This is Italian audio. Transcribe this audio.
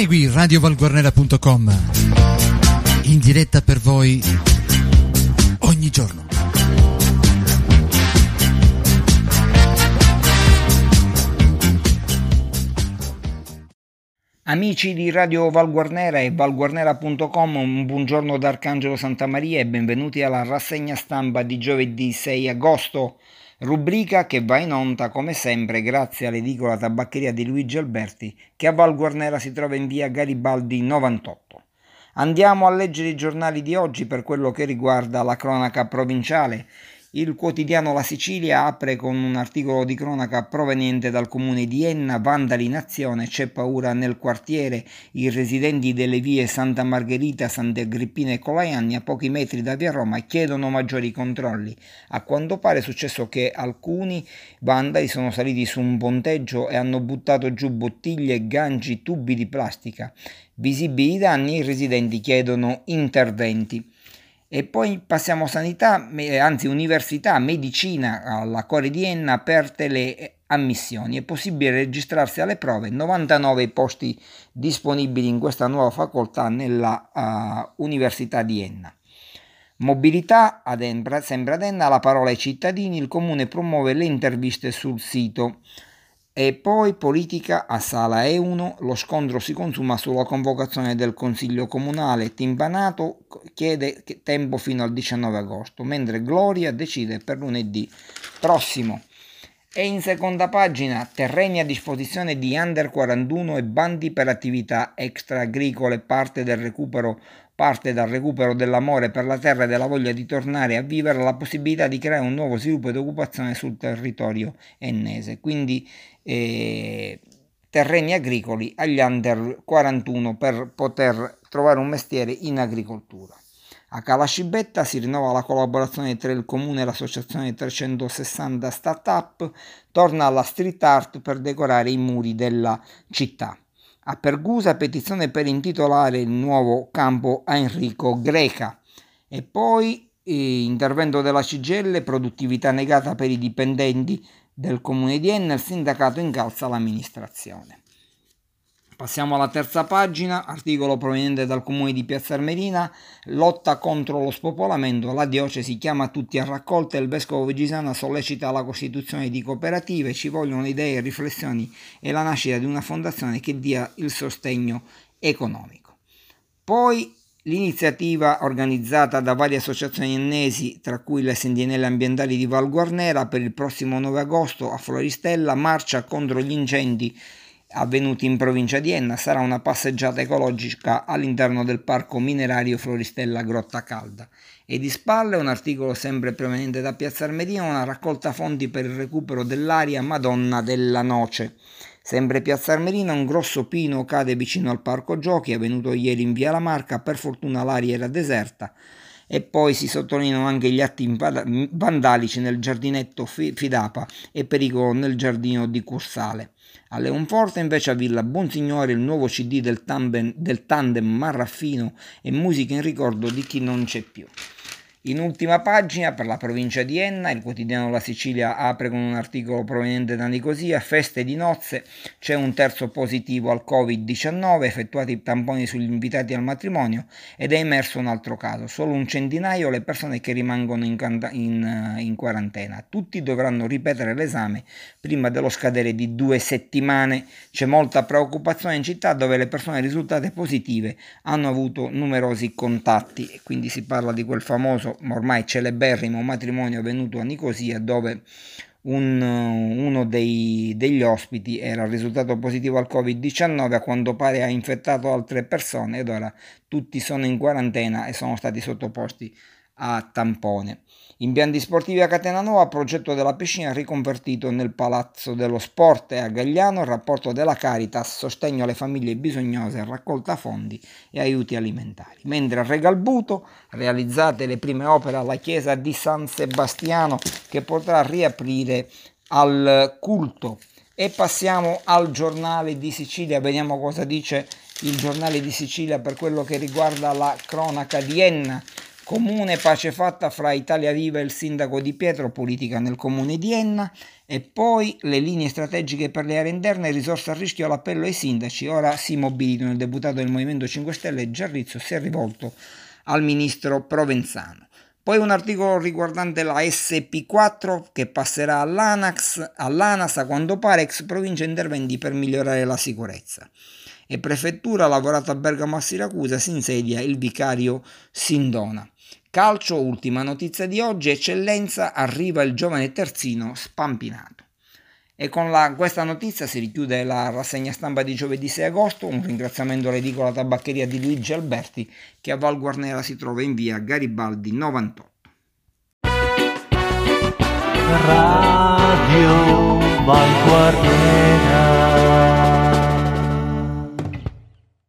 Segui radiovalguarnera.com in diretta per voi ogni giorno. Amici di Radio Valguarnera e valguarnera.com, un buongiorno da Arcangelo Santa Maria e benvenuti alla rassegna stampa di giovedì 6 agosto. Rubrica che va in onda come sempre grazie all'edicola tabaccheria di Luigi Alberti che a Val Guarnera si trova in via Garibaldi 98. Andiamo a leggere i giornali di oggi per quello che riguarda la cronaca provinciale. Il quotidiano La Sicilia apre con un articolo di cronaca proveniente dal comune di Enna, vandali in azione, c'è paura nel quartiere, i residenti delle vie Santa Margherita, Sant'Agrippina e Colaianni a pochi metri da via Roma chiedono maggiori controlli. A quanto pare è successo che alcuni vandali sono saliti su un ponteggio e hanno buttato giù bottiglie, ganci, tubi di plastica. Visibili i danni, i residenti chiedono interventi. E poi passiamo a sanità, anzi università, medicina alla Core di Enna, aperte le ammissioni. È possibile registrarsi alle prove, 99 posti disponibili in questa nuova facoltà nella uh, Università di Enna. Mobilità, ad Embra, sempre ad Enna, la parola ai cittadini, il comune promuove le interviste sul sito. E poi politica a Sala E1, lo scontro si consuma sulla convocazione del Consiglio Comunale, Timpanato chiede tempo fino al 19 agosto, mentre Gloria decide per lunedì prossimo. E in seconda pagina terreni a disposizione di Under 41 e bandi per attività extra-agricole, parte del recupero parte dal recupero dell'amore per la terra e della voglia di tornare a vivere la possibilità di creare un nuovo sviluppo ed occupazione sul territorio ennese. Quindi eh, terreni agricoli agli under 41 per poter trovare un mestiere in agricoltura. A Calascibetta si rinnova la collaborazione tra il comune e l'associazione 360 Startup, torna alla street art per decorare i muri della città. A Pergusa petizione per intitolare il nuovo campo a Enrico Greca. E poi eh, intervento della CGL, produttività negata per i dipendenti del comune di Enna, il sindacato incalza l'amministrazione. Passiamo alla terza pagina, articolo proveniente dal comune di Piazza Armerina, lotta contro lo spopolamento, la diocesi chiama tutti a raccolta e il vescovo Vigisana sollecita la costituzione di cooperative, ci vogliono idee, riflessioni e la nascita di una fondazione che dia il sostegno economico. Poi l'iniziativa organizzata da varie associazioni ennesi, tra cui le Sentinelle Ambientali di Val Guarnera, per il prossimo 9 agosto a Floristella, marcia contro gli incendi avvenuti in provincia di Enna sarà una passeggiata ecologica all'interno del parco minerario Floristella Grotta Calda. E di spalle un articolo sempre proveniente da Piazza Armerina, una raccolta fondi per il recupero dell'aria Madonna della Noce. Sempre Piazza Armerina, un grosso pino cade vicino al parco giochi, avvenuto ieri in via La Marca, per fortuna l'aria era deserta. E poi si sottolineano anche gli atti vandalici nel giardinetto Fidapa e pericolo nel giardino di Cursale. A Leonforte invece a Villa Bonsignore il nuovo CD del tandem, del tandem Marraffino e musica in ricordo di chi non c'è più. In ultima pagina, per la provincia di Enna, il quotidiano La Sicilia apre con un articolo proveniente da Nicosia, feste di nozze, c'è un terzo positivo al Covid-19, effettuati i tamponi sugli invitati al matrimonio ed è emerso un altro caso, solo un centinaio le persone che rimangono in, in, in quarantena. Tutti dovranno ripetere l'esame prima dello scadere di due settimane. C'è molta preoccupazione in città dove le persone risultate positive hanno avuto numerosi contatti e quindi si parla di quel famoso famoso, ormai celeberrimo matrimonio avvenuto a Nicosia dove un, uno dei, degli ospiti era risultato positivo al Covid-19, a quanto pare ha infettato altre persone ed ora tutti sono in quarantena e sono stati sottoposti a tampone. Impianti sportivi a Catena Nuova, progetto della piscina riconvertito nel Palazzo dello Sport e a Gagliano, rapporto della Caritas, sostegno alle famiglie bisognose, raccolta fondi e aiuti alimentari. Mentre a Regalbuto realizzate le prime opere alla chiesa di San Sebastiano che potrà riaprire al culto. E passiamo al giornale di Sicilia, vediamo cosa dice il giornale di Sicilia per quello che riguarda la cronaca di Enna Comune pace fatta fra Italia Viva e il sindaco di Pietro, politica nel comune di Enna e poi le linee strategiche per le aree interne, risorse a rischio all'appello ai sindaci. Ora si mobilitano il deputato del Movimento 5 Stelle Giarrizzo si è rivolto al ministro Provenzano. Poi un articolo riguardante la SP4 che passerà all'ANAX, all'ANAS a quanto pare ex provincia interventi per migliorare la sicurezza. E prefettura lavorato a Bergamo a Siracusa si insedia il vicario Sindona. Calcio, ultima notizia di oggi, eccellenza, arriva il giovane terzino Spampinato. E con la, questa notizia si richiude la rassegna stampa di giovedì 6 agosto. Un ringraziamento all'edicola tabaccheria di Luigi Alberti che a Val Guarnera si trova in via Garibaldi 98. Radio Val Guarnera